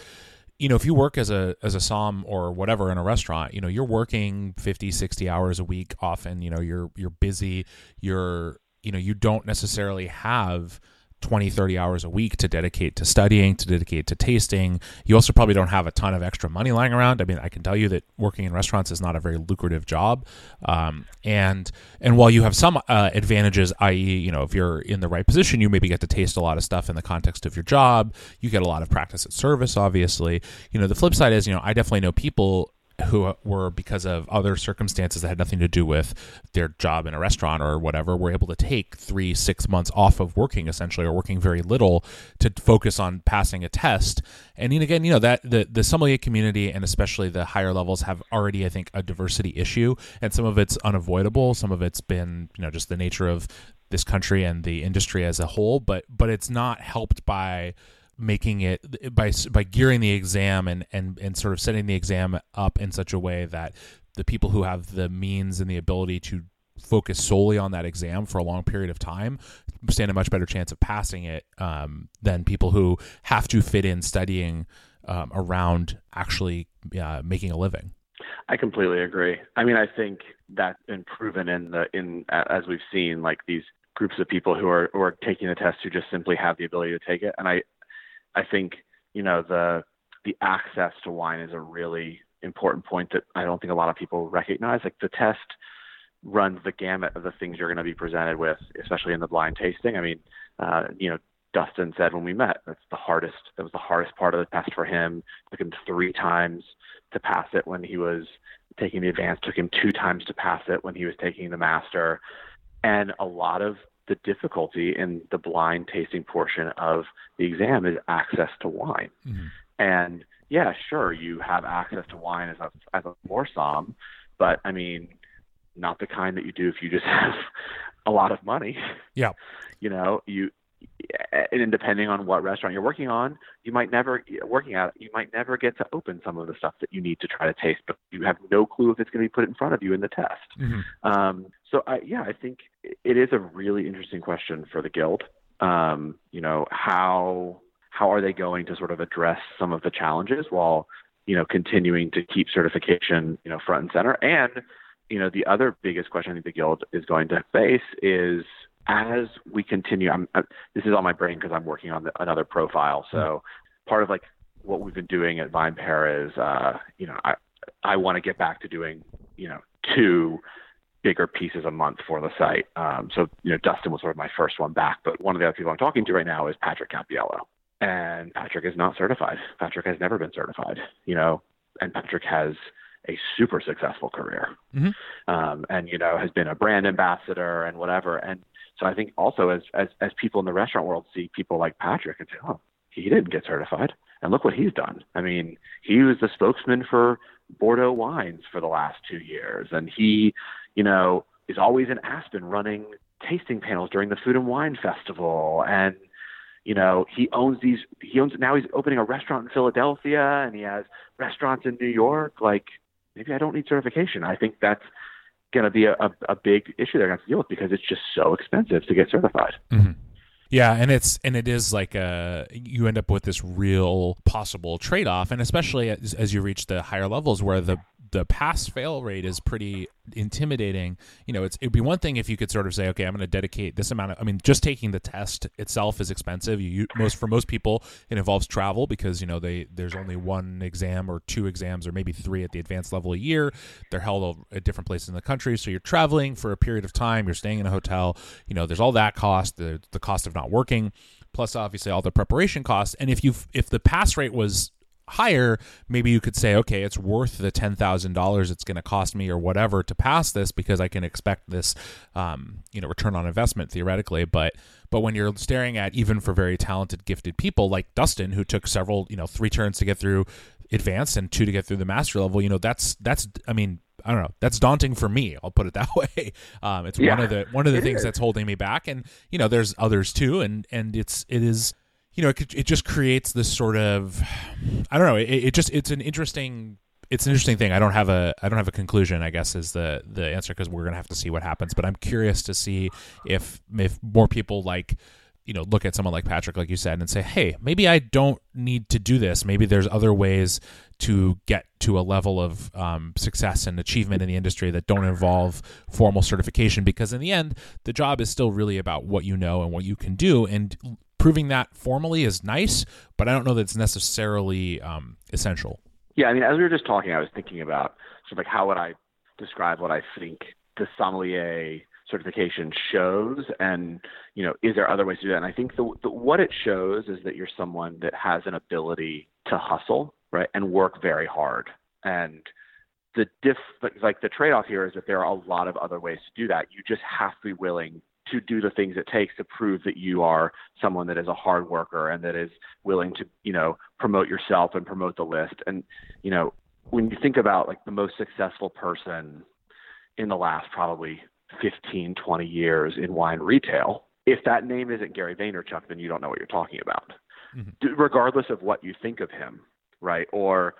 you know if you work as a as a som or whatever in a restaurant you know you're working 50 60 hours a week often you know you're you're busy you're you know you don't necessarily have 20 30 hours a week to dedicate to studying to dedicate to tasting. You also probably don't have a ton of extra money lying around. I mean i can tell you that working in restaurants is not a very lucrative job. Um, and and while you have some uh, advantages i.e you know if you're in the right position you maybe get to taste a lot of stuff in the context of your job. You get a lot of practice at service obviously. You know the flip side is you know i definitely know people who were because of other circumstances that had nothing to do with their job in a restaurant or whatever were able to take three six months off of working essentially or working very little to focus on passing a test. And again you know that the the sommelier community and especially the higher levels have already i think a diversity issue. And some of it's unavoidable. Some of it's been you know just the nature of this country and the industry as a whole. But but it's not helped by making it by by gearing the exam and and and sort of setting the exam up in such a way that the people who have the means and the ability to focus solely on that exam for a long period of time stand a much better chance of passing it um, than people who have to fit in studying um, around actually uh, making a living. I completely agree. I mean, I think that's been proven in the in as we've seen, like these groups of people who are who are taking the test who just simply have the ability to take it. And I I think you know the the access to wine is a really important point that I don't think a lot of people recognize. Like the test runs the gamut of the things you're going to be presented with, especially in the blind tasting. I mean, uh, you know, Dustin said when we met, that's the hardest. That was the hardest part of the test for him. It took him three times to pass it when he was taking the advanced. Took him two times to pass it when he was taking the master. And a lot of the difficulty in the blind tasting portion of the exam is access to wine. Mm-hmm. And yeah, sure, you have access to wine as a as a more som, but I mean, not the kind that you do if you just have a lot of money. Yeah. You know, you and depending on what restaurant you're working on, you might never working at you might never get to open some of the stuff that you need to try to taste, but you have no clue if it's going to be put in front of you in the test. Mm-hmm. Um, so I, yeah, I think it is a really interesting question for the guild. Um, you know how how are they going to sort of address some of the challenges while you know continuing to keep certification you know front and center and you know the other biggest question I think the guild is going to face is as we continue, I'm, I, this is on my brain because I'm working on the, another profile. So part of like what we've been doing at VinePair is, uh, you know, I I want to get back to doing, you know, two bigger pieces a month for the site. Um, so you know, Dustin was sort of my first one back, but one of the other people I'm talking to right now is Patrick Cappiello, and Patrick is not certified. Patrick has never been certified. You know, and Patrick has a super successful career, mm-hmm. um, and you know has been a brand ambassador and whatever. And so I think also as, as, as people in the restaurant world see people like Patrick and say, oh, he didn't get certified. And look what he's done. I mean, he was the spokesman for Bordeaux wines for the last two years. And he, you know, is always in Aspen running tasting panels during the Food and Wine Festival. And, you know, he owns these, he owns, now he's opening a restaurant in Philadelphia and he has restaurants in New York. Like, maybe I don't need certification. I think that's, going to be a, a, a, big issue they're going to deal with because it's just so expensive to get certified. Mm-hmm. Yeah, and it's and it is like a you end up with this real possible trade off, and especially as, as you reach the higher levels where the the pass fail rate is pretty intimidating. You know, it's it'd be one thing if you could sort of say, okay, I'm going to dedicate this amount of. I mean, just taking the test itself is expensive. You most for most people, it involves travel because you know they there's only one exam or two exams or maybe three at the advanced level a year. They're held at different places in the country, so you're traveling for a period of time. You're staying in a hotel. You know, there's all that cost, the the cost of not working plus obviously all the preparation costs. And if you if the pass rate was higher, maybe you could say, okay, it's worth the ten thousand dollars it's going to cost me or whatever to pass this because I can expect this, um, you know, return on investment theoretically. But but when you're staring at even for very talented, gifted people like Dustin, who took several, you know, three turns to get through advanced and two to get through the master level, you know, that's that's I mean. I don't know. That's daunting for me. I'll put it that way. Um, it's yeah, one of the one of the things is. that's holding me back, and you know, there's others too, and and it's it is you know, it, it just creates this sort of, I don't know, it, it just it's an interesting it's an interesting thing. I don't have a I don't have a conclusion. I guess is the the answer because we're gonna have to see what happens. But I'm curious to see if if more people like you know look at someone like Patrick, like you said, and say, hey, maybe I don't need to do this. Maybe there's other ways to get to a level of um, success and achievement in the industry that don't involve formal certification. Because in the end, the job is still really about what you know and what you can do. And proving that formally is nice, but I don't know that it's necessarily um, essential. Yeah, I mean, as we were just talking, I was thinking about sort of like how would I describe what I think the sommelier certification shows, and you know, is there other ways to do that? And I think the, the what it shows is that you're someone that has an ability to hustle, right, and work very hard. And the diff, like the trade-off here is that there are a lot of other ways to do that. You just have to be willing to do the things it takes to prove that you are someone that is a hard worker and that is willing to, you know, promote yourself and promote the list. And, you know, when you think about like the most successful person in the last probably 15, 20 years in wine retail, if that name isn't Gary Vaynerchuk, then you don't know what you're talking about. mm-hmm. regardless of what you think of him, right? Or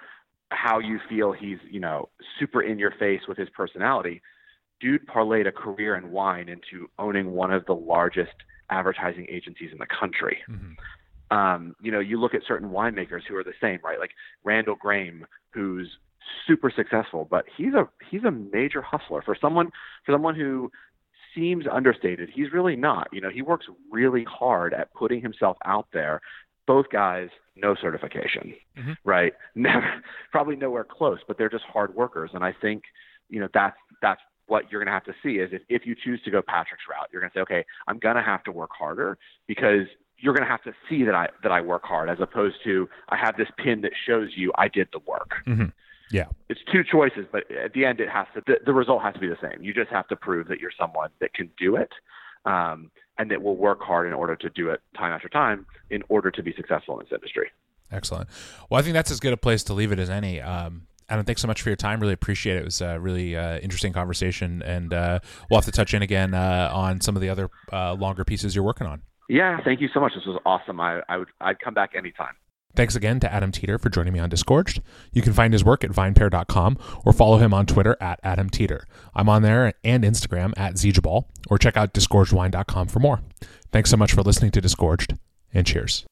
how you feel he's, you know, super in your face with his personality. Dude parlayed a career in wine into owning one of the largest advertising agencies in the country. Mm-hmm. Um, you know, you look at certain winemakers who are the same, right? Like Randall Grahm, who's super successful, but he's a he's a major hustler for someone for someone who seems understated. He's really not. You know, he works really hard at putting himself out there. Both guys, no certification, mm-hmm. right? Never, probably nowhere close, but they're just hard workers. And I think, you know, that's that's what you're going to have to see is if, if you choose to go Patrick's route, you're going to say, okay, I'm going to have to work harder because you're going to have to see that I that I work hard as opposed to I have this pin that shows you I did the work. Mm-hmm. Yeah. It's two choices, but at the end, it has to, the, the, result has to be the same. You just have to prove that you're someone that can do it um, and that will work hard in order to do it time after time in order to be successful in this industry. Excellent. Well, I think that's as good a place to leave it as any. Um, Adam, thanks so much for your time. Really appreciate it. It was a really uh, interesting conversation, and uh, we'll have to touch in again uh, on some of the other uh, longer pieces you're working on. Yeah, thank you so much. This was awesome. I, I would I'd come back anytime. Thanks again to Adam Teeter for joining me on Disgorged. You can find his work at vinepair.com or follow him on Twitter at Adam Teeter. I'm on there and Instagram at Zijabal or check out disgorgedwine.com for more. Thanks so much for listening to Disgorged and cheers.